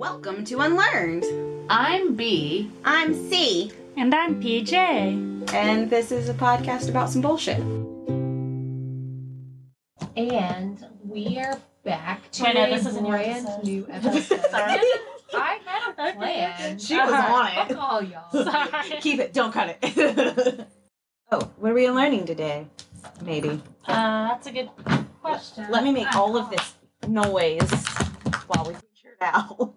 Welcome to Unlearned. I'm B. I'm C, And I'm PJ. and this is a podcast about some bullshit. And we are back to Wait, no, a this isn't your brand episode. new episode. I had a plan. She was on it. Fuck all y'all. Sorry. Keep it, don't cut it. oh, what are we unlearning today? Maybe. Uh, that's a good question. Let me make all of this noise while we figure it out.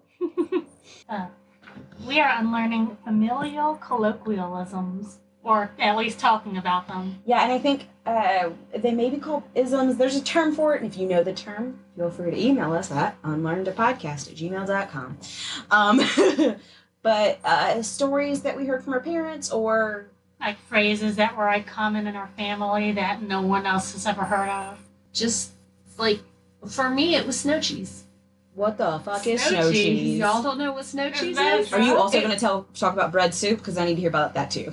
We are unlearning familial colloquialisms, or at least talking about them. Yeah, and I think uh, they may be called isms. There's a term for it, and if you know the term, feel free to email us at unlearnedapodcast at gmail.com. Um, but uh, stories that we heard from our parents or Like phrases that were common in our family that no one else has ever heard of. Just like for me, it was snow cheese. What the fuck is Snow snow cheese. cheese? Y'all don't know what snow cheese That's is? Are you also going to tell talk about bread soup? Because I need to hear about that too.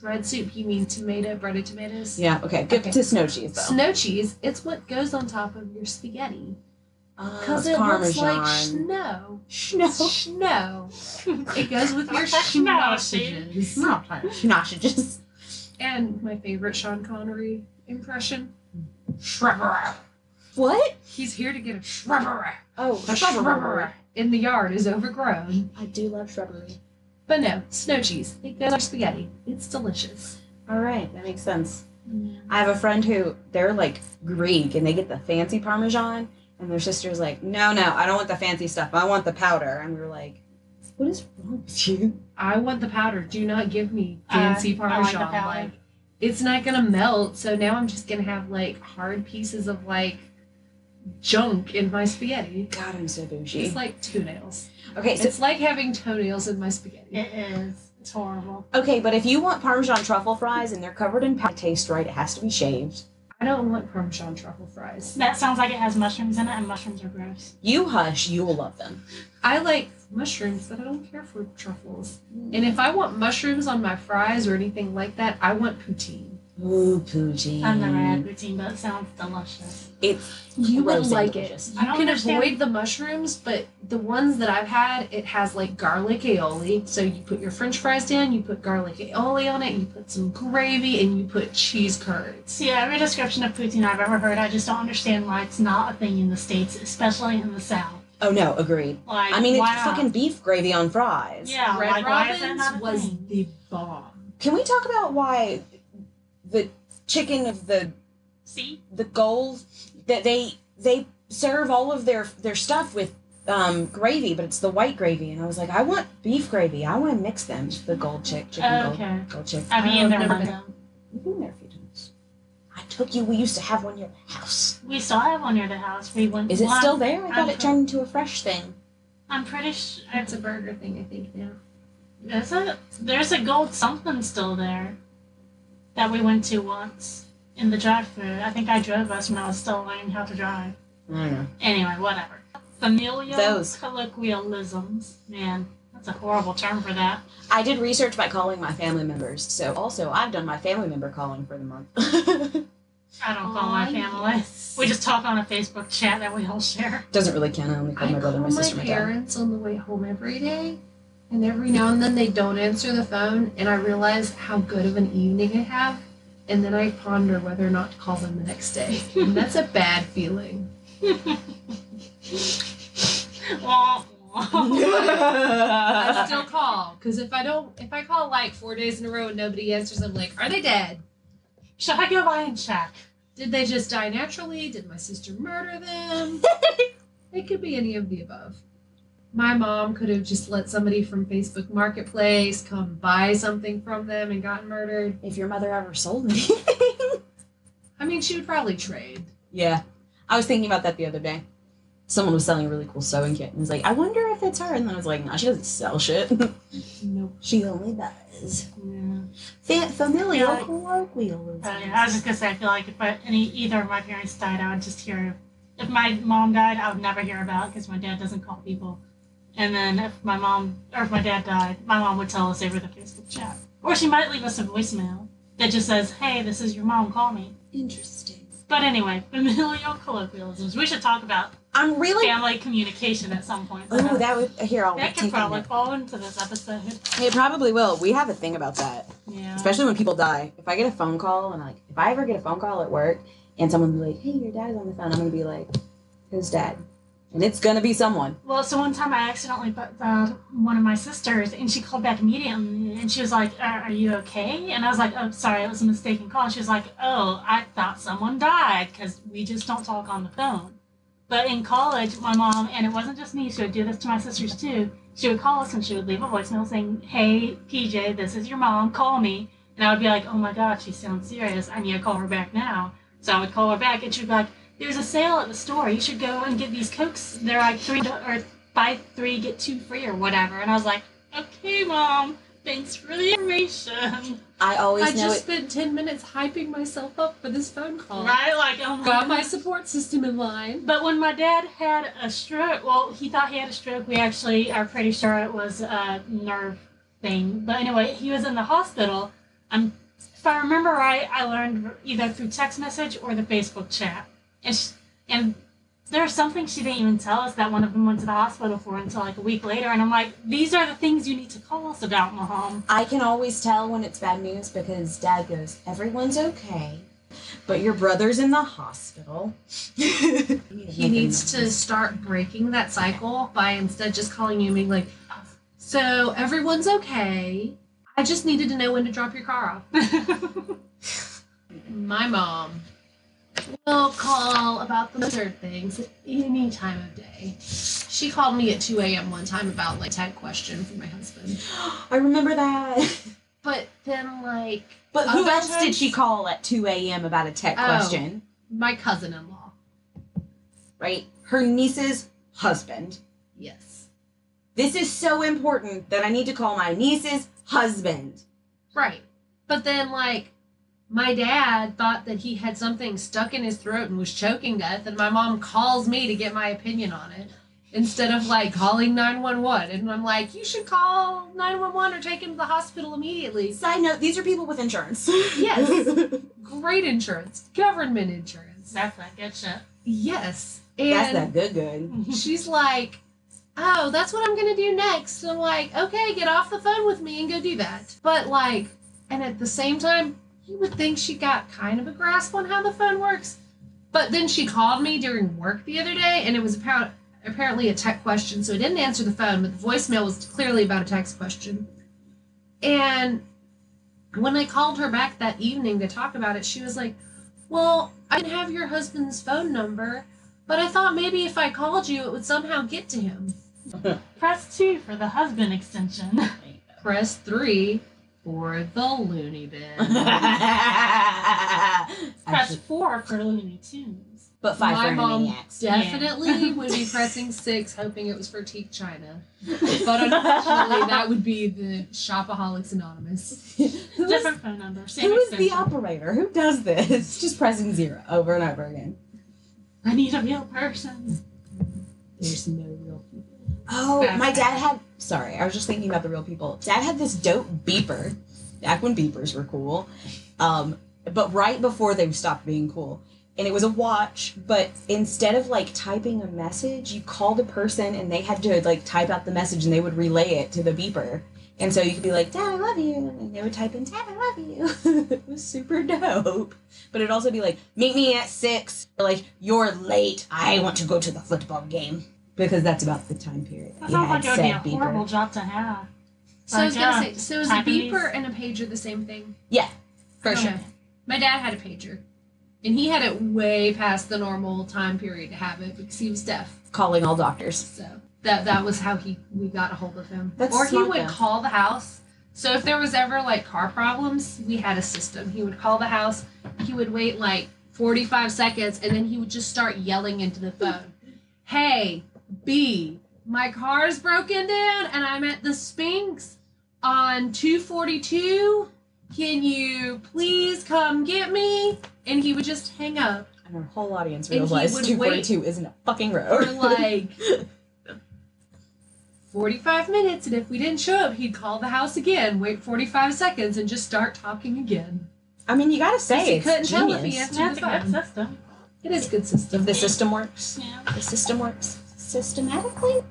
bread soup? You mean tomato, breaded tomatoes? Yeah, okay. Get Okay. to snow cheese though. Snow cheese. It's what goes on top of your spaghetti ah, because it's it looks like Parmesan. snow. Snow. Snow. It goes with your Snow sausages. Sausages. And my favorite Sean Connery impression. Shrubbery. What? He's here to get a shrubbery. Oh, The shrubbery in the yard is overgrown. I do love shrubbery. But no, snow cheese. It goes on spaghetti. It's delicious. All right, that makes sense. I have a friend who they're like Greek and they get the fancy Parmesan, and their sister's like, no, no, I don't want the fancy stuff. I want the powder. And we were like, what is wrong with you? I want the powder. Do not give me fancy Uh, I like the parmesan. like it's not gonna melt. So now I'm just gonna have like hard pieces of like junk in my spaghetti. God, I'm so bougie. It's like toenails. Okay, so It's like having toenails in my spaghetti. It is. It's horrible. okay, but if you want Parmesan truffle fries and they're covered in powder, taste right, it has to be shaved. I don't want Parmesan truffle fries. That sounds like it has mushrooms in it, and mushrooms are gross. You hush, you will love them. I like mushrooms, but I don't care for truffles. And if I want mushrooms on my fries or anything like that, I want poutine. Ooh, poutine. I've never had poutine, but it sounds delicious. It's You would like delicious. it. I You don't can understand- avoid the mushrooms, but the ones that I've had, it has like garlic aioli. So you put your French fries down, you put garlic aioli on it, you put some gravy, and you put cheese curds. See, every description of poutine I've ever heard, I just don't understand why it's not a thing in the States, especially in the South. Oh no, agreed. Like, I mean, it's why not? fucking beef gravy on fries. Yeah, Red like, why is that Robin's not a was thing? the bomb. Can we talk about why the chicken of the See? the gold that they they serve all of their their stuff with um, gravy, but it's the white gravy, and I was like, I want beef gravy. I want to mix them. The gold chick, chicken Okay. gold, gold chick. I've Oh, eaten there one been. time. You've been there a few times. I took you. We used to have one near the house. We still have one near the house. We went. Is it well, still there? I I'm thought it turned into a fresh thing. I'm pretty sure. It's a burger thing, I think now. There's a there's a gold something still there that we went to once in the drive-through. I think I drove us when I was still learning how to drive. I. Anyway, whatever. Familial Those. colloquialisms. Man, that's a horrible term for that. I did research by calling my family members. So also, I've done my family member calling for the month. I don't call my family. yes. We just talk on a Facebook chat that we all share. Doesn't really count. I only call I my brother, call my my sister, my dad. parents on the way home every day, and every now and then they don't answer the phone, and I realize how good of an evening I have, and then I ponder whether or not to call them the next day, and that's a bad feeling. I still call because if I don't, if I call like four days in a row and nobody answers, I'm like, are they dead? Should I go by and check? Did they just die naturally? Did my sister murder them? it could be any of the above. My mom could have just let somebody from Facebook Marketplace come buy something from them and gotten murdered. if your mother ever sold anything. I mean, she would probably trade. Yeah. I was thinking about that the other day. Someone was selling a really cool sewing kit and was like, I wonder if it's her. And then I was like, no, she doesn't sell shit. Nope. she only does. Yeah. Fa- familial Yeah, like- colloquialisms. Uh, yeah, I was just gonna say, I feel like if I, any either of my parents died, I would just hear. If my mom died, I would never hear about because my dad doesn't call people. And then if my mom or if my dad died, my mom would tell us over the Facebook chat, or she might leave us a voicemail that just says, "Hey, this is your mom. Call me." Interesting. But anyway, familial colloquialisms. We should talk about I'm really. family communication at some point. so Oh, that would here. I'll that could probably fall into this episode. It probably will. We have a thing about that, Yeah. especially when people die. If I get a phone call and like, if I ever get a phone call at work and someone be like, "Hey, your dad's on the phone," I'm gonna be like, "Who's dad?" And it's gonna be someone. Well, so one time I accidentally bu- dialed one of my sisters, and she called back immediately, and she was like, "Are, are you okay?" And I was like, "Oh, sorry, it was a mistaken call." She was like, "Oh, I thought someone died because we just don't talk on the phone." But in college, my mom, and it wasn't just me, she would do this to my sisters too. She would call us and she would leave a voicemail saying, "Hey, PJ, this is your mom. Call me." And I would be like, "Oh my God, she sounds serious. I need to call her back now." So I would call her back, and she'd be like, there's a sale at the store. You should go and get these cokes. They're like three or buy three get two free or whatever. And I was like, okay, mom, thanks for the information. I always I know just it. spent 10 minutes hyping myself up for this phone call. Right? Like, oh my Got my support system in line. But when my dad had a stroke, well, he thought he had a stroke. We actually are pretty sure it was a nerve thing. But anyway, he was in the hospital. I'm, if I remember right, I learned either through text message or the Facebook chat. And, sh and there's something she didn't even tell us that one of them went to the hospital for until like a week later. And I'm like, these are the things you need to call us about, Mom. I can always tell when it's bad news because Dad goes, "Everyone's okay." But your brother's in the hospital. He needs to start breaking that cycle by instead just calling you and being like, So everyone's okay. I just needed to know when to drop your car off. My mom will call about the absurd things at any time of day. She called me at 2 a.m. one time about like tech question for my husband. I remember that. But then like But who else did she call at 2 a.m. about a tech Oh. question? my cousin-in-law. Right? Her niece's husband. Yes. This is so important that I need to call my niece's husband. Right. But then, like, my dad thought that he had something stuck in his throat and was choking to death, and my mom calls me to get my opinion on it instead of, like, calling 911. And I'm like, you should call 911 or take him to the hospital immediately. Side note, these are people with insurance. Yes. Great insurance, government insurance. That's that good shit. Yes. That's that good good. she's like, oh, that's what I'm gonna do next. And I'm like, okay, get off the phone with me and go do that. But like, and at the same time, you would think she got kind of a grasp on how the phone works. But then she called me during work the other day, and it was apparent, apparently a tech question, so I didn't answer the phone, but the voicemail was clearly about a text question. And when I called her back that evening to talk about it, she was like, well, I didn't have your husband's phone number. But I thought maybe if I called you, it would somehow get to him. Press two for the husband extension. Press three for the Looney bin. Press four for Looney Tunes. but five My for mom maniacs. definitely would be pressing six, hoping it was for Teak China. But unfortunately, that would be the Shopaholics Anonymous. Who is, Different phone number. Same who is the operator? Who does this? Just pressing zero over and over again. I need a real person. There's no real people. Oh, Fast my dad had. Sorry, I was just thinking about the real people. Dad had this dope beeper, back when beepers were cool, um, but right before they stopped being cool. And it was a watch, but instead of like typing a message, you called a person and they had to like type out the message and they would relay it to the beeper. And so you could be like, Dad, I love you. And they would type in, Dad, I love you. it was super dope. But it'd also be like, meet me at six. Or like, you're late. I want to go to the football game. Because that's about the time period. That he sounds had like it would be a beeper. horrible job to have. So I was Like, gonna uh, say, so is a Japanese- beeper and a pager the same thing? Yeah, for Okay. sure. My dad had a pager, and he had it way past the normal time period to have it because he was deaf. Calling all doctors. So that that was how he we got a hold of him. That's or he would though. call the house. So if there was ever like car problems, we had a system. He would call the house. He would wait like 45 seconds and then he would just start yelling into the phone. Hey, B, my car's broken down and I'm at the Sphinx on 242. Can you please come get me? And he would just hang up And our whole audience And he realized would 242 isn't a fucking for road. like 45 minutes and if we didn't show up he'd call the house again wait 45 seconds and just start talking again I mean, you gotta say he it's couldn't tell if he genius. answered That's the a good system. It is a good system. If the system works, Yeah. the system works systematically.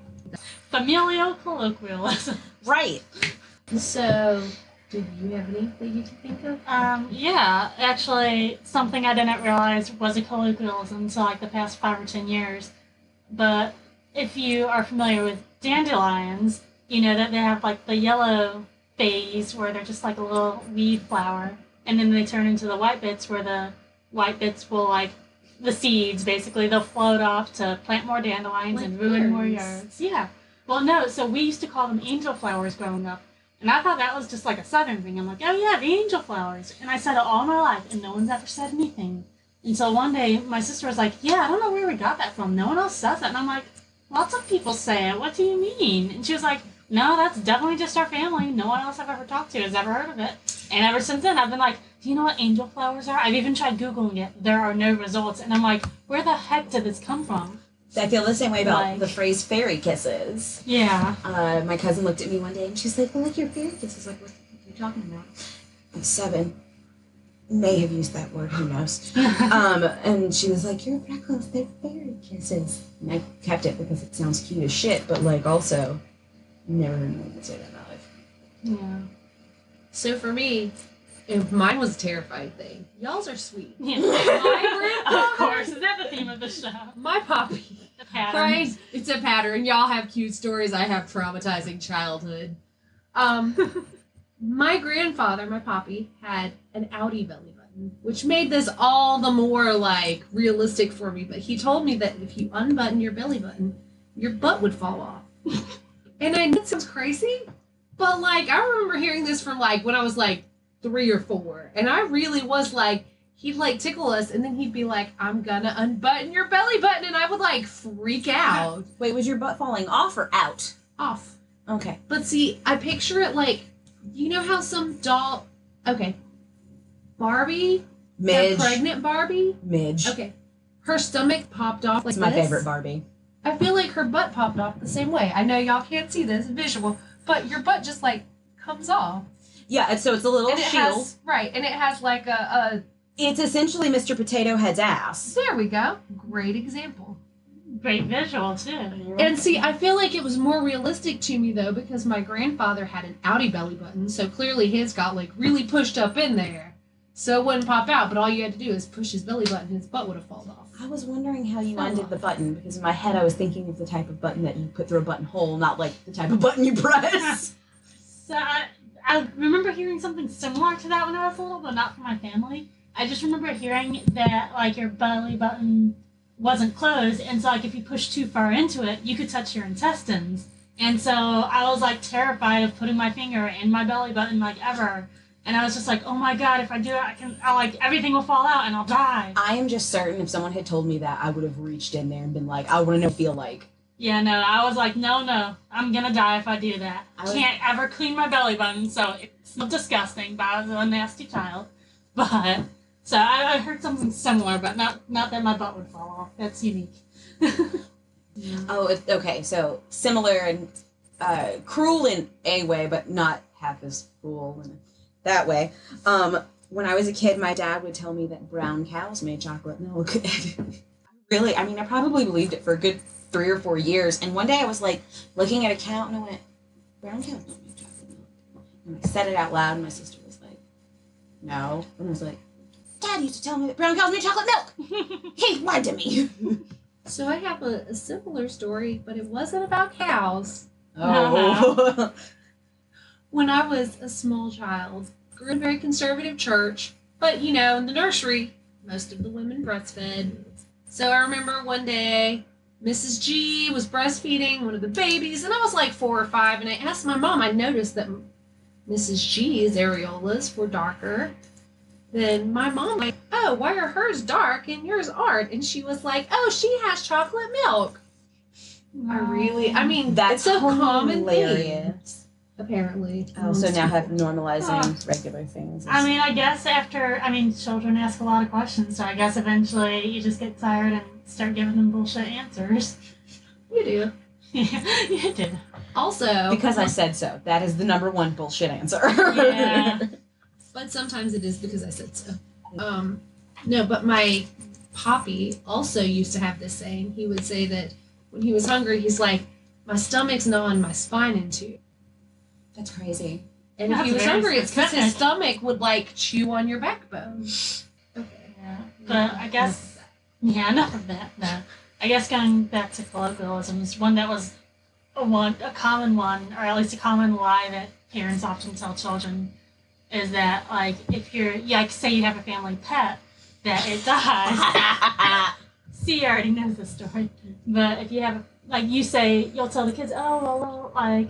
Familial colloquialism. Right. So, did you have any that you can think of? Um, yeah, actually, something I didn't realize was a colloquialism until like the past five or ten years. But if you are familiar with dandelions, you know that they have like the yellow phase where they're just like a little weed flower, and then they turn into the white bits where the white bits will like the seeds basically they'll float off to plant more dandelions Like and ruin more yards. Yeah. Well, no. So we used to call them angel flowers growing up. And I thought that was just like a southern thing. I'm like, oh yeah, the angel flowers. And I said it all my life, and no one's ever said anything. Until one day, my sister was like, yeah, I don't know where we got that from. No one else says it. And I'm like, lots of people say it. What do you mean? And she was like, no, that's definitely just our family. No one else I've ever talked to has ever heard of it. And ever since then, I've been like, do you know what angel flowers are? I've even tried Googling it. There are no results. And I'm like, where the heck did this come from? I feel the same way about Like- the phrase fairy kisses. Yeah. Uh, my cousin looked at me one day and she's like, well, like your fairy kisses. Like, what are you talking about? I'm seven. May have used that word, who knows. um, and she was like, "You're reckless. They're fairy kisses." And I kept it because it sounds cute as shit, but like also, never heard anyone say that in my life. yeah. So for me, if mine was a terrifying thing, y'all's are sweet. Yeah. of course. Is that the theme of the show? My poppy. The pattern. Right? It's a pattern. Y'all have cute stories. I have traumatizing childhood. Um, my grandfather, my poppy, had an outie belly button, which made this all the more like realistic for me. But he told me that if you unbutton your belly button, your butt would fall off. and I know it sounds crazy, but like I remember hearing this from like when I was like three or four, and I really was like he'd like tickle us and then he'd be like, I'm gonna unbutton your belly button and I would like freak out. Wait, was your butt falling off or out? Off. Okay. But see, I picture it like you know how some doll okay. Barbie? Midge. Pregnant Barbie? Midge. Okay. Her stomach popped off like It's my this. favorite Barbie. I feel like her butt popped off the same way. I know y'all can't see this visual, but your butt just like comes off. Yeah, so it's a little and it shield. has right, and it has like a, It's essentially Mr. Potato Head's ass. there we go. Great example. Great visual too. And see, I feel like it was more realistic to me though because my grandfather had an outie belly button, so clearly his got like really pushed up in there, so it wouldn't pop out. But all you had to do is push his belly button, and his butt would have fallen off. I was wondering how you Fall undid the button because in my head I was thinking of the type of button that you put through a buttonhole, not like the type of button you press. So I, I remember hearing something similar to that when I was little, but not from my family. I just remember hearing that like your belly button wasn't closed, and so like if you pushed too far into it, you could touch your intestines. And so I was like terrified of putting my finger in my belly button like ever. And I was just like, oh my god, if I do it, I can, I like everything will fall out and I'll die. I am just certain if someone had told me that, I would have reached in there and been like, I want to feel like. Yeah, no, I was like, no, no, I'm gonna die if I do that. I was- Can't ever clean my belly button, so it's disgusting. But I was a nasty child. But so I, I heard something similar, but not not that my butt would fall off. That's unique. Oh, okay. So similar and uh, cruel in a way, but not half as cruel in that way. Um, when I was a kid, my dad would tell me that brown cows made chocolate milk. really, I mean, I probably believed it for a good three or four years. And one day I was like looking at a cow and I went, brown cows don't make chocolate milk. And I said it out loud, and my sister was like, no. And I was like, Dad used to tell me that brown cows made chocolate milk. He lied to me. So I have a, a similar story, but it wasn't about cows. Oh. When I was a small child, grew in a very conservative church, but you know, in the nursery, most of the women breastfed. So I remember one day, Mrs. G was breastfeeding one of the babies, and I was like four or five, and I asked my mom. I noticed that Mrs. G's areolas were darker than my mom. Like, oh, why are hers dark and yours aren't? And she was like, oh, she has chocolate milk. I really, I mean, That's it's a common thing, apparently. Oh, so now have people. normalizing ah. regular things. I mean, I guess after I mean, children ask a lot of questions, so I guess eventually you just get tired and start giving them bullshit answers. You do. yeah, you did. Also, because I said so. That is the number one bullshit answer. Yeah. but sometimes it is because I said so. Um, no, but my Poppy also used to have this saying. He would say that when he was hungry, he's like, "My stomach's gnawing my spine in two." That's crazy. And if he That's was hungry, it's because his stomach would like chew on your backbone. Okay. Yeah. But I guess Yeah, enough of that. No, I guess going back to colloquialisms, one that was a one, a common one, or at least a common lie that parents often tell children, is that like if you're, yeah, like say you have a family pet, that it dies. See, I already knows the story, but if you have, like, you say, you'll tell the kids, oh, well, well, like.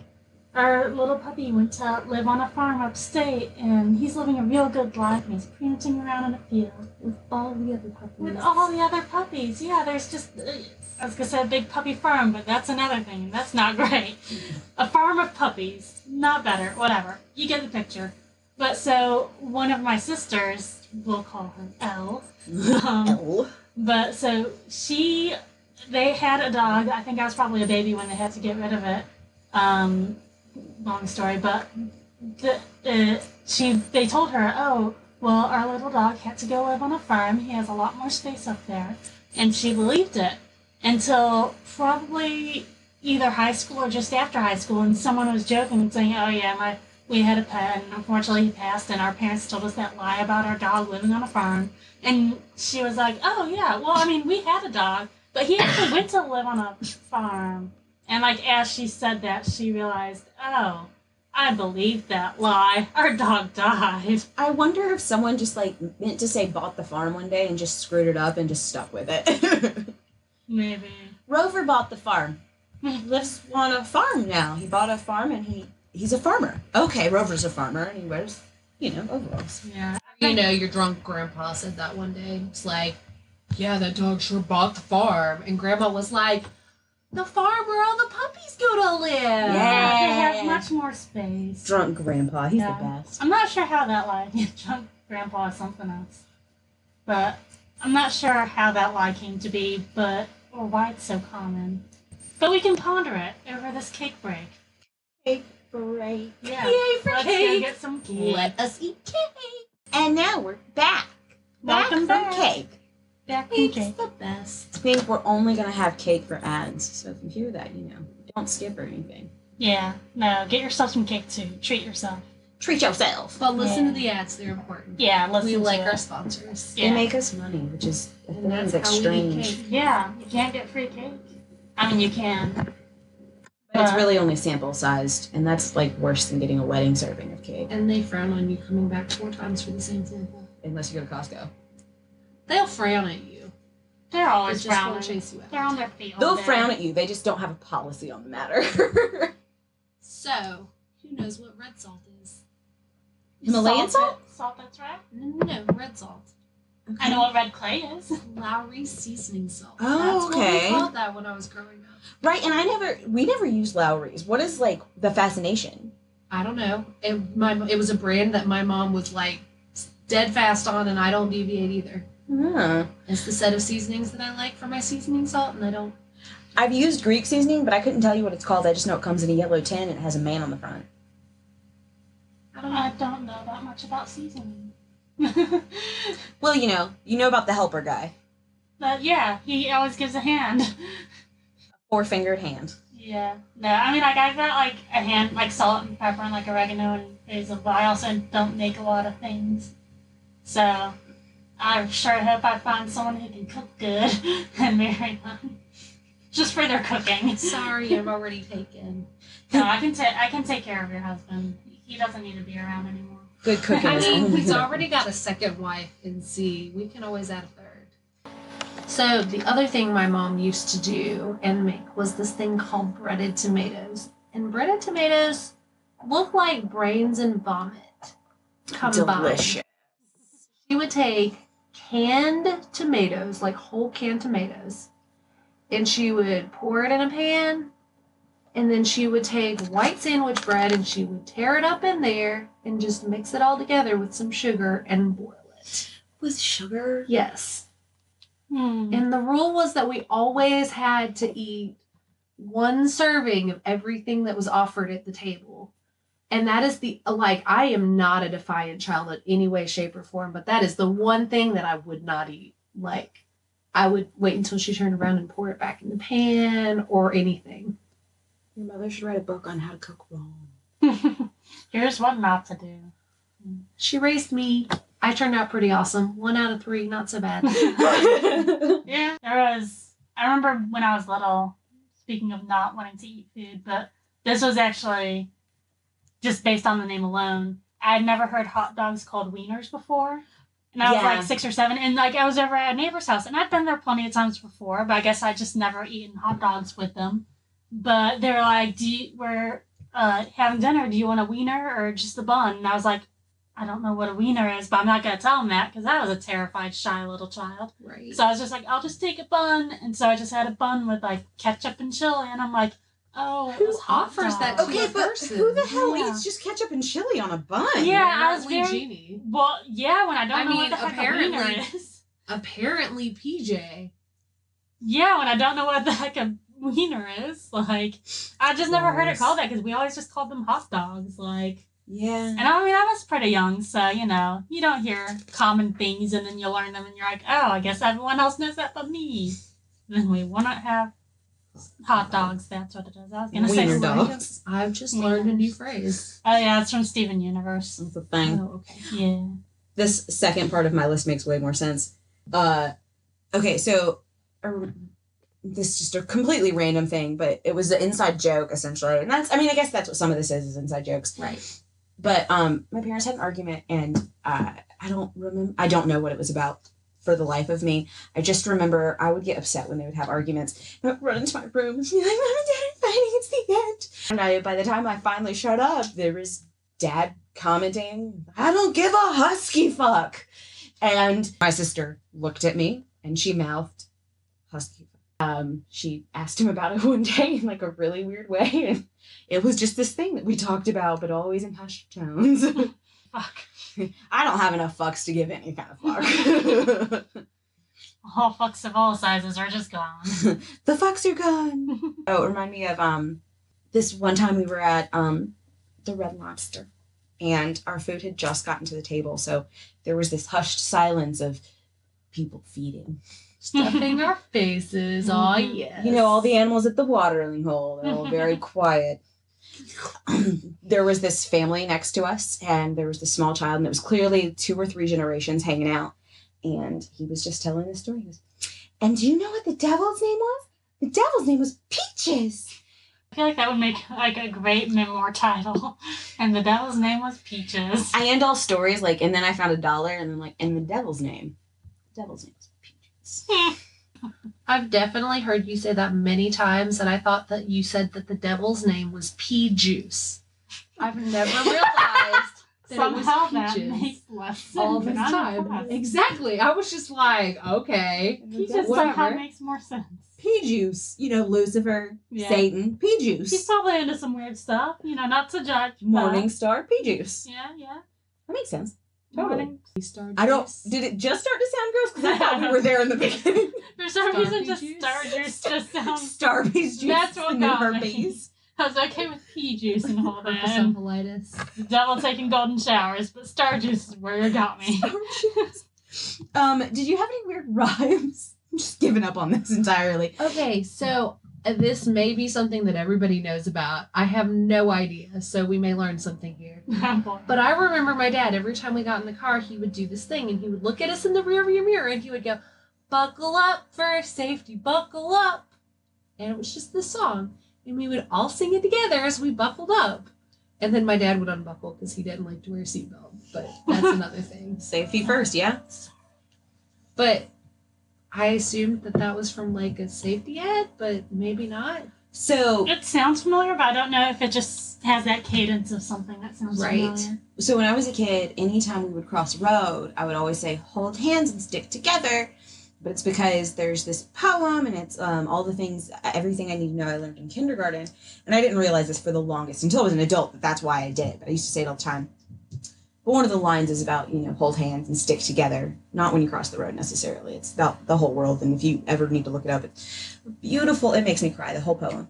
Our little puppy went to live on a farm upstate, and he's living a real good life, and he's prancing around in a field With all the other puppies. with all the other puppies. Yeah, there's just uh, I was gonna say a big puppy farm, but that's another thing. That's not great. A farm of puppies, not better. Whatever. You get the picture. But so one of my sisters, we'll call her Elle. Um, L. but so she, they had a dog. I think I was probably a baby when they had to get rid of it. Um, long story, but the, uh, she they told her, oh, well, our little dog had to go live on a farm. He has a lot more space up there, and she believed it until probably either high school or just after high school, and someone was joking and saying, oh yeah, my we had a pet, and unfortunately he passed, and our parents told us that lie about our dog living on a farm. And she was like, "Oh yeah, well, I mean, we had a dog, but he actually went to live on a farm." And like as she said that, she realized, "Oh, I believed that lie. Our dog died." I wonder if someone just like meant to say bought the farm one day and just screwed it up and just stuck with it. Maybe. Rover bought the farm. He lives on a farm now. He bought a farm and he he's a farmer. Okay, Rover's a farmer and he wears, you know, overalls. Yeah. You know, your drunk grandpa said that one day. It's like, yeah, that dog sure bought the farm. And grandma was like, the farm where all the puppies go to live. Yeah. It has much more space. Drunk grandpa, he's Yeah. the best. I'm not sure how that lie. Drunk grandpa is something else. But I'm not sure how that lie came to be, but or why it's so common. But we can ponder it over this cake break. Cake break. Yeah. Yay for Let's go cake. get some cake. Let us eat cake. And now we're back. Welcome back back. from cake. Back Cake's cake. the best. I think we're only gonna have cake for ads. So if you hear that, you know, don't skip or anything. Yeah. No, get yourself some cake too. Treat yourself. Treat yourself. But listen Yeah. to the ads, they're important. Yeah, listen we to like it. our sponsors. They make us money, which is a And thing that's that's how we eat strange. cake. Yeah, you can't get free cake. I mean, you can. But it's Uh, really only sample sized, and that's like worse than getting a wedding serving of cake. And they frown on you coming back four times for the same sample. Unless you go to Costco. They'll frown at you. They're They always just won't chase you out. They're on their feet. They'll day. frown at you. They just don't have a policy on the matter. So, who knows what red salt is? Himalayan salt? it- Salt that's right. No, no, red salt. I know what red clay is. Lawry seasoning salt. Oh, That's what okay. we called that when I was growing up. right, and I never, we never used Lawry's. What is like the fascination? I don't know. It my it was a brand that my mom was like dead fast on, and I don't deviate either. Huh. It's the set of seasonings that I like for my seasoning salt, and I don't. I've used Greek seasoning, but I couldn't tell you what it's called. I just know it comes in a yellow tin and it has a man on the front. I don't know. I don't know that much about seasoning. Well, you know, you know about the helper guy, but yeah, he always gives a hand. four fingered hand. Yeah. No, I mean, like, I've got, like, a hand, like, salt and pepper and, like, oregano and basil, but I also don't make a lot of things. So, I sure hope I find someone who can cook good and marry them. Just for their cooking. Sorry, I'm already taken. No, I can, ta- I can take care of your husband. He doesn't need to be around anymore. Good cooking I mean, he's already got a second wife in C. We can always add a third. So the other thing my mom used to do and make was this thing called breaded tomatoes. And breaded tomatoes look like brains and vomit combined. delicious. She would take canned tomatoes, like whole canned tomatoes, and she would pour it in a pan. And then she would take white sandwich bread and she would tear it up in there and just mix it all together with some sugar and boil it. With sugar? Yes. Hmm. And the rule was that we always had to eat one serving of everything that was offered at the table. And that is the, like, I am not a defiant child in any way, shape, or form, but that is the one thing that I would not eat. Like, I would wait until she turned around and pour it back in the pan or anything. Your mother should write a book on how to cook wrong. Here's what not to do. She raised me. I turned out pretty awesome. One out of three, not so bad. Yeah, there was. I remember when I was little. Speaking of not wanting to eat food, but this was actually just based on the name alone. I had never heard hot dogs called wieners before, and I was like six or seven, and like I was over at a neighbor's house, and I'd been there plenty of times before, but I guess I just never eaten hot dogs with them. But they were like, "Do you, we're uh, having dinner? Do you want a wiener or just a bun?" And I was like, "I don't know what a wiener is, but I'm not gonna tell them that because I was a terrified, shy little child." right. So I was just like, I'll just take a bun. And so I just had a bun with like ketchup and chili. And I'm like, oh, it Who was hot offers that dog. to okay, a but person. who the hell Yeah. eats just ketchup and chili on a bun? Yeah, I was Apparently very- Jeannie. Well, yeah, when I don't I know mean, what the heck a wiener is. Apparently, PJ. Yeah, when I don't know what the heck a wiener is. Like, I just never heard it called that because we always just called them hot dogs. Like, Yeah. and I mean, I was pretty young, so, you know, you don't hear common things and then you learn them and you're like, oh, I guess everyone else knows that but me. And then we want to have hot dogs. That's what it is. I was going to say Wiener something. dogs. I've just learned a new phrase. Oh yeah, it's from Steven Universe. That's the thing. Oh, okay. Yeah. this second part of my list makes way more sense. Uh, okay, so this is just a completely random thing, but it was an inside joke essentially, and that's I mean I guess that's what some of this is is inside jokes. Right. But um, my parents had an argument, and uh, I don't remember. I don't know what it was about for the life of me. I just remember I would get upset when they would have arguments. And I'd run into my room and be like, "Mom and Dad are fighting. It's the end." And I, by the time I finally shut up, there was Dad commenting, "I don't give a husky fuck," and my sister looked at me and she mouthed, "Husky." Um, she asked him about it one day in like a really weird way, and it was just this thing that we talked about, but always in hushed tones. Fuck. I don't have enough fucks to give any kind of fuck. All fucks of all sizes are just gone. the fucks are gone. Oh, it remind me of um this one time we were at um the Red Lobster and our food had just gotten to the table, so there was this hushed silence of people feeding. Stuffing our faces. Oh, Mhm. yes. You know, all the animals at the watering hole, they're all very quiet. there was this family next to us, and there was this small child, and it was clearly two or three generations hanging out. And he was just telling the story. He goes, And do you know what the devil's name was? The devil's name was Peaches. I feel like that would make like a great memoir title. And the devil's name was Peaches. I end all stories like, and then I found a dollar, and then like, and the devil's name. The devil's name was Peaches. I've definitely heard you say that many times, and I thought that you said that the devil's name was Pea Juice. I've never realized that Somehow it that was makes less sense. all the time. thought. Exactly. I was just like, okay. Peaches Whatever. somehow makes more sense. Pea juice. You know, Lucifer, Yeah. Satan, pea juice. He's probably into some weird stuff, you know, not to judge. but- Morning star, pea juice. Yeah, yeah. That makes sense. Totally. Morning. I don't. Did it just start to sound gross? Because I thought we were there in the beginning. For some Star reason, just juice? star juice just sounds. Starbies juice. That's what the new got me. herpes. I was okay with pea juice and all that. Herpesomphilitis. The devil taking golden showers, but star juice is where you got me. Star juice. um, did you have any weird rhymes? I'm just giving up on this entirely. Okay, so this may be something that everybody knows about. I have no idea, so we may learn something here. But I remember my dad, every time we got in the car, he would do this thing and he would look at us in the rearview mirror and he would go, Buckle up for safety, buckle up. And it was just this song. And we would all sing it together as we buckled up. And then my dad would unbuckle because he didn't like to wear a seatbelt. But that's another thing. Safety first, yeah. But I assumed that that was from like a safety ad, but maybe not. So, It sounds familiar, but I don't know if it just has that cadence of something that sounds Right. familiar. so when I was a kid, anytime we would cross a road, I would always say, "Hold hands and stick together." But it's because there's this poem, and it's um, all the things, everything I need to know. I learned in kindergarten, and I didn't realize this for the longest until I was an adult. That that's why I did it. But I used to say it all the time. But one of the lines is about you know hold hands and stick together. Not when you cross the road necessarily. It's about the whole world. And if you ever need to look it up, it's beautiful. It makes me cry. The whole poem.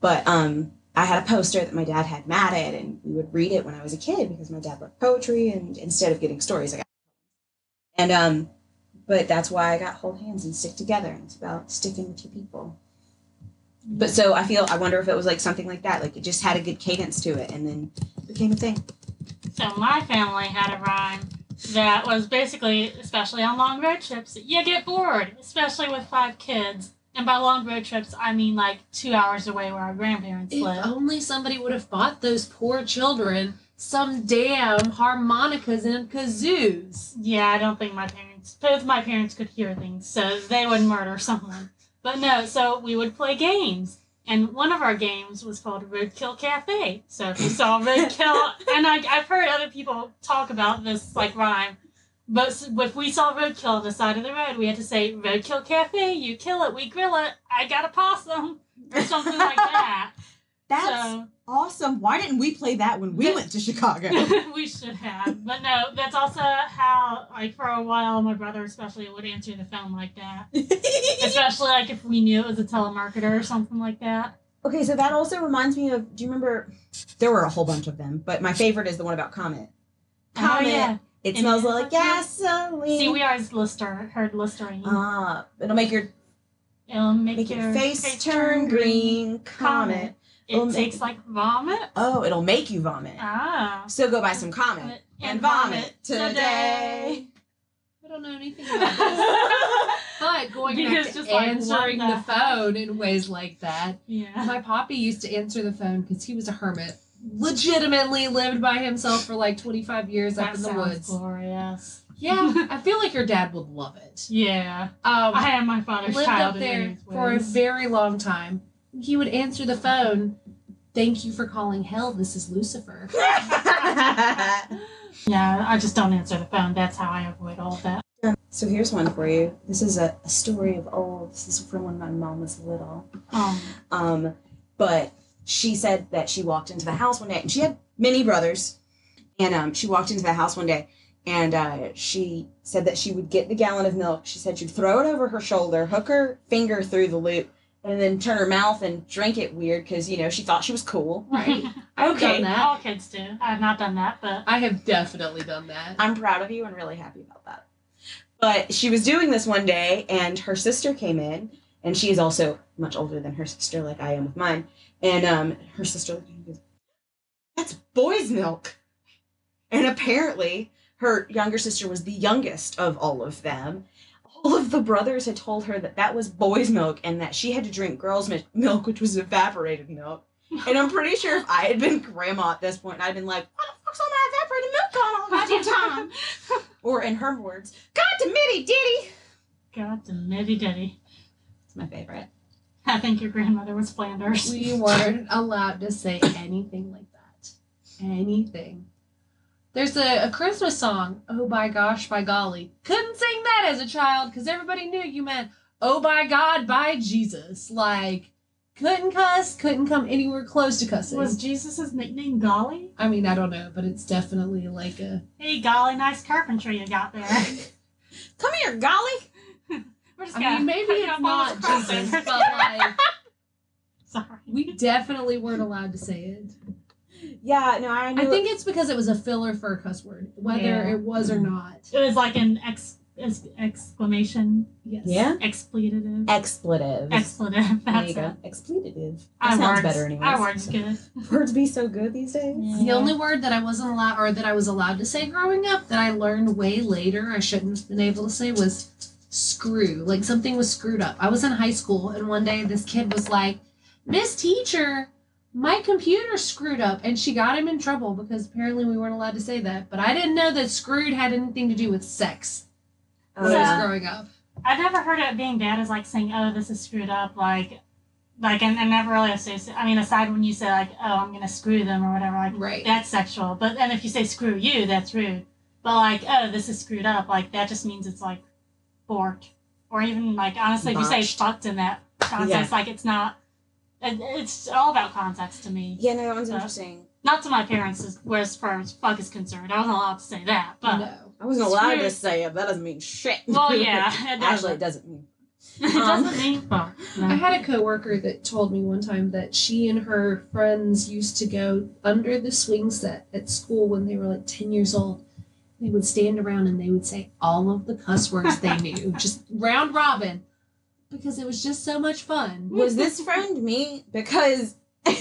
But um, I had a poster that my dad had matted, and we would read it when I was a kid because my dad loved poetry. And instead of getting stories, I got and um, but that's why I got hold hands and stick together. And it's about sticking with your people. But so I feel I wonder if it was like something like that, like it just had a good cadence to it, and then became a thing. So my family had a rhyme that was basically, especially on long road trips, you get bored, especially with five kids. And by long road trips, I mean like two hours away where our grandparents If live. only somebody would have bought those poor children some damn harmonicas and kazoos. Yeah, I don't think my parents, both my parents could hear things, so they would murder someone. But no, so we would play games. And one of our games was called Roadkill Cafe. So if you saw Roadkill, and I, I've heard other people talk about this like rhyme, but if we saw Roadkill on the side of the road, we had to say Roadkill Cafe. You kill it, we grill it. I got a possum, or something like that. That's so awesome. Why didn't we play that when we went to Chicago? we should have. But no, that's also how, like, for a while, my brother especially would answer the phone like that. Especially, like, if we knew it was a telemarketer or something like that. okay, so that also reminds me of. Do you remember? There were a whole bunch of them, but my favorite is the one about Comet. Comet. Oh, yeah. It And smells like gasoline. See, we always Lister, heard Listerine. Ah, it'll make your It'll make, make your face turn green. Comet. It It'll make- tastes like vomit. Oh, it'll make you vomit. Ah. So go buy some Comet and vomit today. I don't know anything about this. But going Because back to just, answering what the the phone in ways like that, yeah. my poppy used to answer the phone because he was a hermit. Legitimately lived by himself for like 25 years That up in the sounds woods. glorious. Yeah, I feel like your dad would love it. Yeah. Um, I am my father's lived child up there for a very long time. He would answer the phone. Thank you for calling hell. This is Lucifer. Yeah, I just don't answer the phone. That's how I avoid all of that. so here's one for you. This is a, a story of old. This is from when my mom was little. Um, Um, but she said that she walked into the house one day, and she had many brothers, and um, she walked into the house one day, and uh, she said that she would get the gallon of milk. She said she'd throw it over her shoulder, hook her finger through the loop, and then turn her mouth and drink it weird because you know she thought she was cool. Right. I've Okay. done that. All kids do. I have not done that, but I have definitely done that. I'm proud of you and really happy about that. But she was doing this one day, and her sister came in, and she is also much older than her sister, like I am with mine. And um, her sister looked at her and goes, "That's boy's milk." And apparently, her younger sister was the youngest of all of them. All of the brothers had told her that that was boy's milk, and that she had to drink girl's mi- milk, which was evaporated milk. And I'm pretty sure if I had been grandma at this point, I'd been like, "What the fuck's all my evaporated milk on all goddamn time?" Or in her words, God to Mitty Diddy. God, the nitty ditty. It's my favorite. I think your grandmother was Flanders. We weren't allowed to say anything like that. Anything. There's a, a Christmas song, Oh by gosh, by golly. Couldn't sing that as a child because everybody knew you meant, Oh by God, by Jesus. Like, couldn't cuss, couldn't come anywhere close to cussing. Was Jesus' nickname Golly? I mean, I don't know, but it's definitely like a. Hey, Golly, nice carpentry you got there. Come here, golly. We're just I mean, maybe it's not Jesus, but like, Sorry. we definitely weren't allowed to say it. Yeah, no, I knew. I think it's because it was a filler for a cuss word, whether Yeah. it was or mm-hmm. not. It was like an ex, ex exclamation, Yes. Yeah. expletive, Expletive. expletive. there That's you go. Expletive. That I sounds words, better anyway. I words good. Words be so good these days. The only word that I wasn't allowed, or that I was allowed to say growing up, that I learned way later, I shouldn't have been able to say, was screw. Like something was screwed up. I was in high school, and one day this kid was like, Miss Teacher, my computer screwed up. And she got him in trouble because apparently we weren't allowed to say that. But I didn't know that screwed had anything to do with sex when i was growing up i've never heard it being bad as like saying, "Oh, this is screwed up." Like, like, and, and never really associate. I mean, aside when you say like, "Oh, I'm gonna screw them" or whatever, like Right. that's sexual. But then if you say "screw you," that's rude. But like, "Oh, this is screwed up," like that just means it's like borked, or even like honestly, if you say Botched. "fucked" in that context, like it's not. It, it's all about context to me. Yeah, no, that one's Uh, interesting. Not to my parents, as, whereas far as fuck is concerned, I wasn't allowed to say that. But no. I wasn't allowed Screw- to say it. That doesn't mean shit. well, yeah, it Actually, it doesn't. doesn't mean. it doesn't mean fuck. No. I had a coworker that told me one time that she and her friends used to go under the swing set at school when they were like 10 years old they would stand around and they would say all of the cuss words they knew, just round robin, because it was just so much fun. Was this friend me? Because,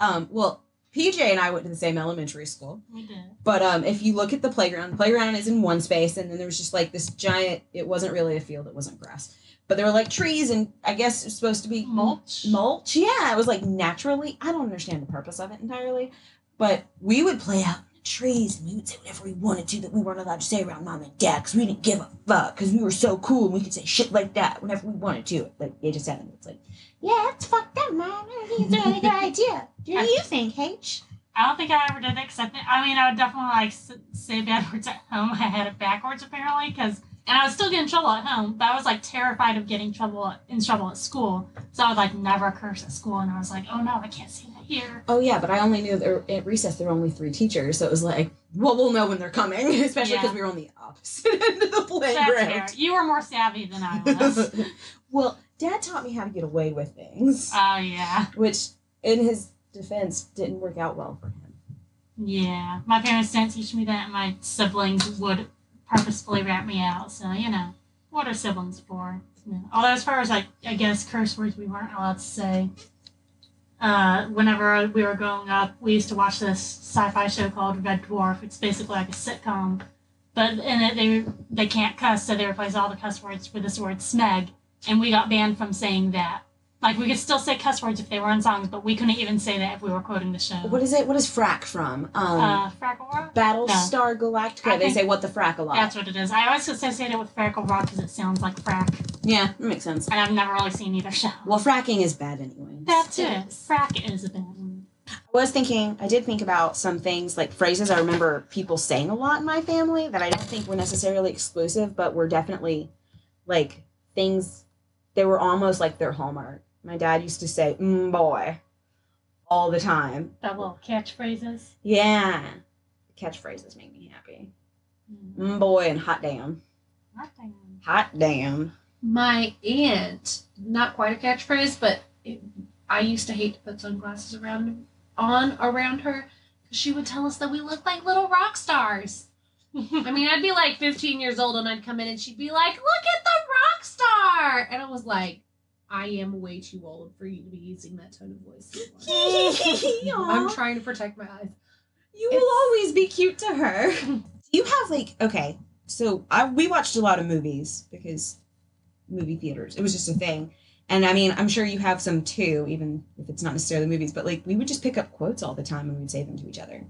um, well, PJ and I went to the same elementary school. We did. But um, if you look at the playground, the playground is in one space, and then there was just like this giant. It wasn't really a field; it wasn't grass, but there were like trees, and I guess it was supposed to be Mulch. mulch. Yeah, it was like naturally. I don't understand the purpose of it entirely, but we would play out in the trees, and we would say whatever we wanted to that we weren't allowed to say around mom and dad because we didn't give a fuck because we were so cool and we could say shit like that whenever we wanted to. Like age of seven, it's like, yeah, that's fucked up, mom. I think it's a really good idea. What Do you think, H? I don't think I ever did it, except that, I mean, I would definitely like say bad words at home. I had it backwards apparently, because and I was still getting trouble at home, but I was like terrified of getting trouble in trouble at school. So I would like never curse at school, and I was like, oh no, I can't say here. Oh yeah, but I only knew there, at recess there were only three teachers, so it was like, well, we'll know when they're coming, especially because Yeah. we were on the opposite end of the playground. You were more savvy than I was. well, Dad taught me how to get away with things, Oh yeah, which, in his defense, didn't work out well for him. yeah. My parents didn't teach me that. and My siblings would purposefully rat me out. So you know, what are siblings for? Yeah. Although as far as like I guess curse words we weren't allowed to say. Uh, whenever we were growing up, we used to watch this sci-fi show called Red Dwarf. It's basically like a sitcom, but it they they can't cuss, so they replace all the cuss words with this word "smeg," and we got banned from saying that. Like we could still say cuss words if they were in songs, but we couldn't even say that if we were quoting the show. What is it? What is frack from? Um, Uh, Fraggle Rock? Battlestar Galactica. I They say what the frack a lot. That's what it is. I always associate it with Fraggle Rock because it sounds like frack, yeah, that makes sense. and I've never really seen either show. Well, fracking is bad anyway. That's it. Frack is a bad one. I was thinking, I did think about some things like phrases I remember people saying a lot in my family that I don't think were necessarily exclusive, but were definitely like things, they were almost like their hallmark. My dad used to say, mm, boy, all the time. That little catchphrases. Yeah. Catchphrases make me happy. Mm, boy, and hot damn. Hot damn. Hot damn. My aunt, not quite a catchphrase, but it, I used to hate to put sunglasses around on around her because she would tell us that we looked like little rock stars. I mean, I'd be like 15 years old and I'd come in and she'd be like, "Look at the rock star," and I was like, "I am way too old for you to be using that tone of voice." I'm trying to protect my eyes. You will always be cute to her. Do you have like okay? So I we watched a lot of movies because movie theaters. It was just a thing. And I mean, I'm sure you have some too, even if it's not necessarily movies, but like we would just pick up quotes all the time and we'd say them to each other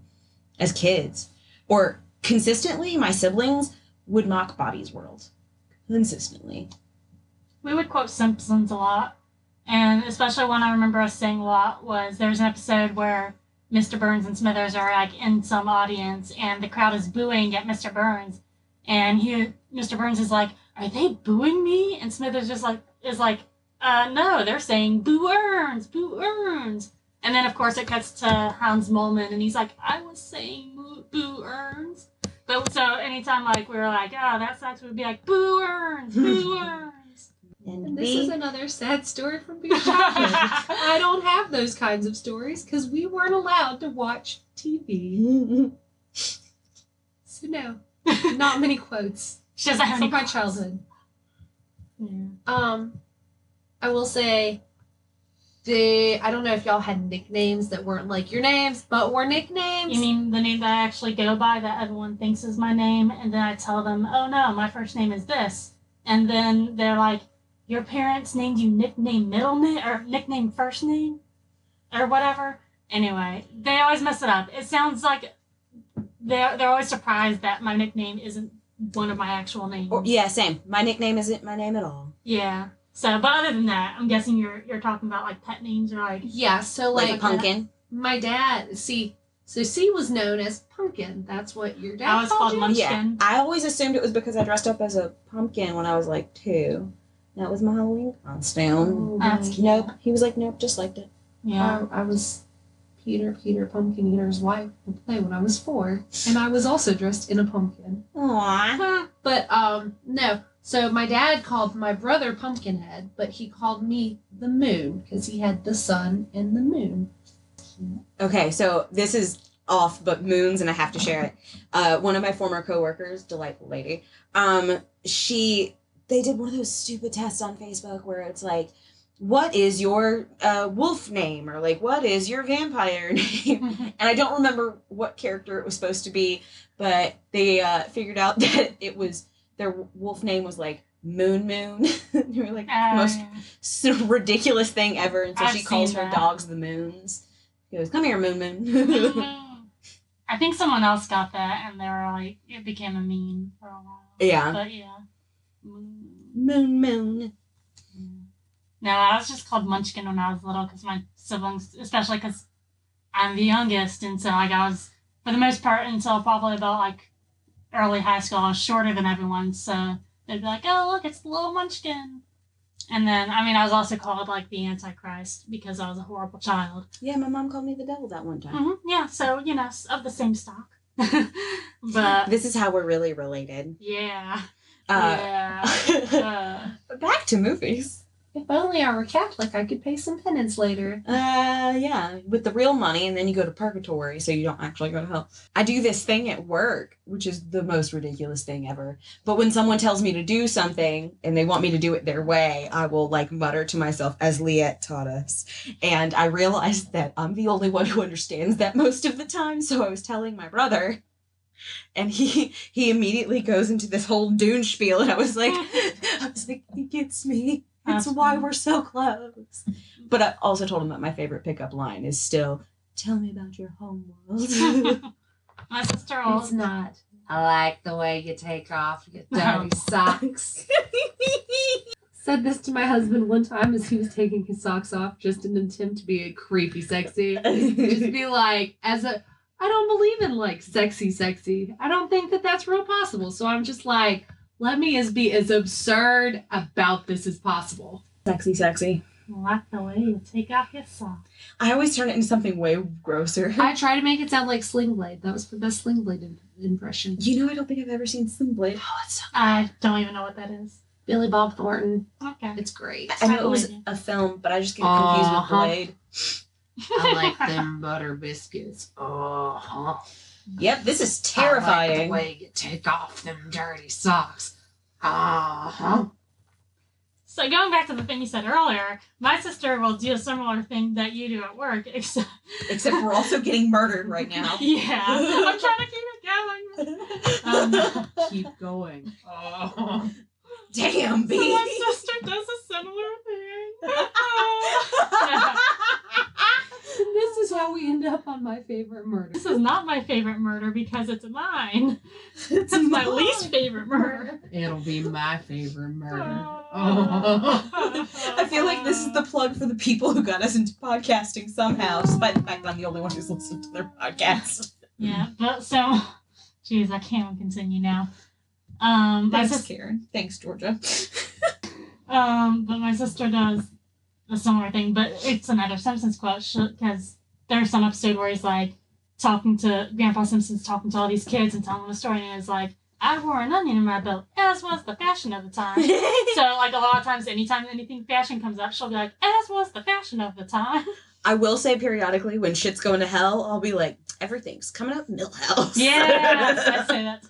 as kids. Or consistently, my siblings would mock Bobby's World. Consistently. We would quote Simpsons a lot, and especially one I remember us saying a lot was there's an episode where Mr. Burns and Smithers are like in some audience, and the crowd is booing at Mr. Burns, and he Mr. Burns is like, "Are they booing me?" And Smithers just like is like, "Uh, no, they're saying boo Earns, boo Earns." And then of course it cuts to Hans Moleman, and he's like, "I was saying boo, boo Earns." But so anytime like we were like, "Oh, that sucks," we'd be like, "Boo Earns, boo Earns." And, And this we is another sad story from childhood. I don't have those kinds of stories because we weren't allowed to watch TV. So no, not many quotes She doesn't have from my quotes. childhood. Yeah. Um, I will say, the I don't know if y'all had nicknames that weren't like your names, but were nicknames. You mean the name that I actually go by that everyone thinks is my name, and then I tell them, oh no, my first name is this. And then they're like, your parents named you nickname middle name or nickname first name or whatever. Anyway, they always mess it up. It sounds like they're, they're always surprised that my nickname isn't one of my actual names. Or, yeah, same. My nickname isn't my name at all. Yeah. So, but other than that, I'm guessing you're you're talking about like pet names or like yeah, so Like, like, a pumpkin. my dad. See, so C was known as Pumpkin. That's what your dad I was called you? Munch- Yeah, I always assumed it was because I dressed up as a pumpkin when I was like two. That was my Halloween costume. Oh, That's my- cute. Nope. He was like, nope, just liked it. yeah. I, I was Peter, Peter Pumpkin Eater's wife in play when I was four, and I was also dressed in a pumpkin. Aww. But um, no. So my dad called my brother Pumpkinhead, but he called me the Moon because he had the sun and the moon. Okay, so this is off, but moons, and I have to share it. Uh, one of my former coworkers, delightful lady, um, she they did one of those stupid tests on Facebook where it's like, what is your uh, wolf name or like what is your vampire name? and I don't remember what character it was supposed to be, but they uh, figured out that it was their wolf name was like Moon Moon. they were like the most Uh, s- ridiculous thing ever, and so I've she calls seen her dogs the moons. He goes, "Come here, Moon Moon." I think someone else got that, and they were like, it became a meme for a while. yeah, But yeah. Mm. Moon Moon. No, I was just called Munchkin when I was little because my siblings, especially because I'm the youngest, and so like I was for the most part until probably about like early high school, I was shorter than everyone, so they'd be like, "Oh, look, it's the little Munchkin." And then, I mean, I was also called like the Antichrist because I was a horrible child. Yeah, my mom called me the devil that one time. hmm Yeah, so you know, of the same stock. but This is how we're really related. yeah, Uh, yeah. Uh, back to movies. If only I were Catholic, I could pay some penance later. Uh, yeah, with the real money, and then you go to purgatory, so you don't actually go to hell. I do this thing at work, which is the most ridiculous thing ever. But when someone tells me to do something and they want me to do it their way, I will like mutter to myself, as Liette taught us. And I realized that I'm the only one who understands that most of the time. So I was telling my brother, and he he immediately goes into this whole Dune spiel, and I was like, I was like, he gets me. It's That's why we're so close. But I also told him that my favorite pickup line is still, "Tell me about your home world." my sister will It's not. I like the way you take off your dirty socks. Said this to my husband one time as he was taking his socks off, just in an attempt to be a creepy sexy. just be like, as a, I don't believe in like sexy, sexy. I don't think that that's real possible. So I'm just like, let me as be as absurd about this as possible. sexy, sexy. like the way you take off your socks. I always turn it into something way grosser. I try to make it sound like Sling Blade. That was the best Sling Blade im- impression. You know, I don't think I've ever seen Sling Blade. Oh, it's so I don't even know what that is. Billy Bob Thornton. Okay. It's great. I know it was a film, but I just get confused Uh-huh. with Blade. I like them butter biscuits. Oh, huh. Yep, this is terrifying. I like terrifying. the way you take off them dirty socks. Uh huh. So going back to the thing you said earlier, my sister will do a similar thing that you do at work, except Except we're also getting murdered right now. yeah, I'm trying to keep it going. Um, Keep going. Oh. Damn, so my sister does a similar thing. this is how we end up on my favorite murder. this is not my favorite murder because it's mine. it's It's my least favorite murder. It'll be my favorite murder. I feel like this is the plug for the people who got us into podcasting somehow, despite the fact I'm the only one who's listened to their podcast. Yeah, but so, jeez, I can't even continue now. Um, my Thanks, sister, Karen. Thanks, Georgia. um, but my sister does a similar thing, but it's another Simpsons quote because there's some episode where he's like talking to Grandpa Simpson's talking to all these kids and telling them a story, and it's like, I wore an onion in my belt, as was the fashion of the time. so, like a lot of times, anytime anything fashion comes up, she'll be like, as was the fashion of the time. I will say periodically when shit's going to hell, I'll be like, everything's coming up Milhouse. Yes, I say that too.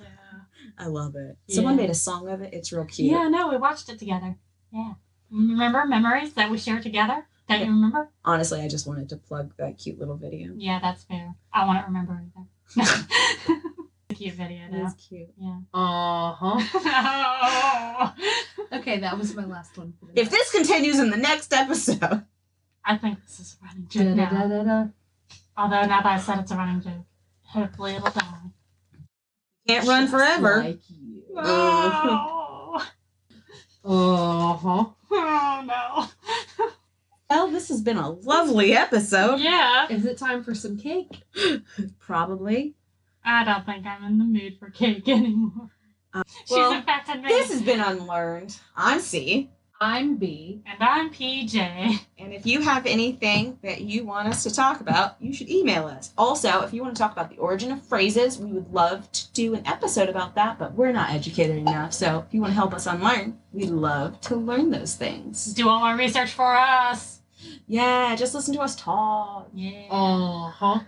I love it. Someone Yeah. made a song of it. It's real cute. Yeah, no, we watched it together. Yeah. Remember memories that we shared together? That Yeah. you remember? Honestly, I just wanted to plug that cute little video. Yeah, that's fair. I want to remember either. Cute video It though. is cute. Yeah. Uh huh. Okay, that was my last one. For If this continues in the next episode, I think this is a running joke now. Da-da-da-da-da. Although now that I said it's a running joke, hopefully it'll die. can't run Just forever. Like you. Oh, Uh huh. Oh no. Well, this has been a lovely episode. Yeah. Is it time for some cake? Probably. I don't think I'm in the mood for cake anymore. Uh, She's well, in fact This has been unlearned. I'm C. I'm B. And I'm PJ. And if you have anything that you want us to talk about, you should email us. Also, if you want to talk about the origin of phrases, we would love to do an episode about that, but we're not educated enough. So if you want to help us unlearn, we'd love to learn those things. Do all our research for us. Yeah, just listen to us talk. Yeah. Uh huh.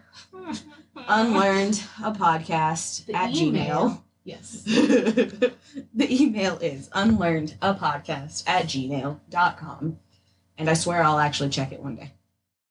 Unlearned a podcast The at email. Yes. The email is unlearnedapodcast at gmail.com. And I swear I'll actually check it one day.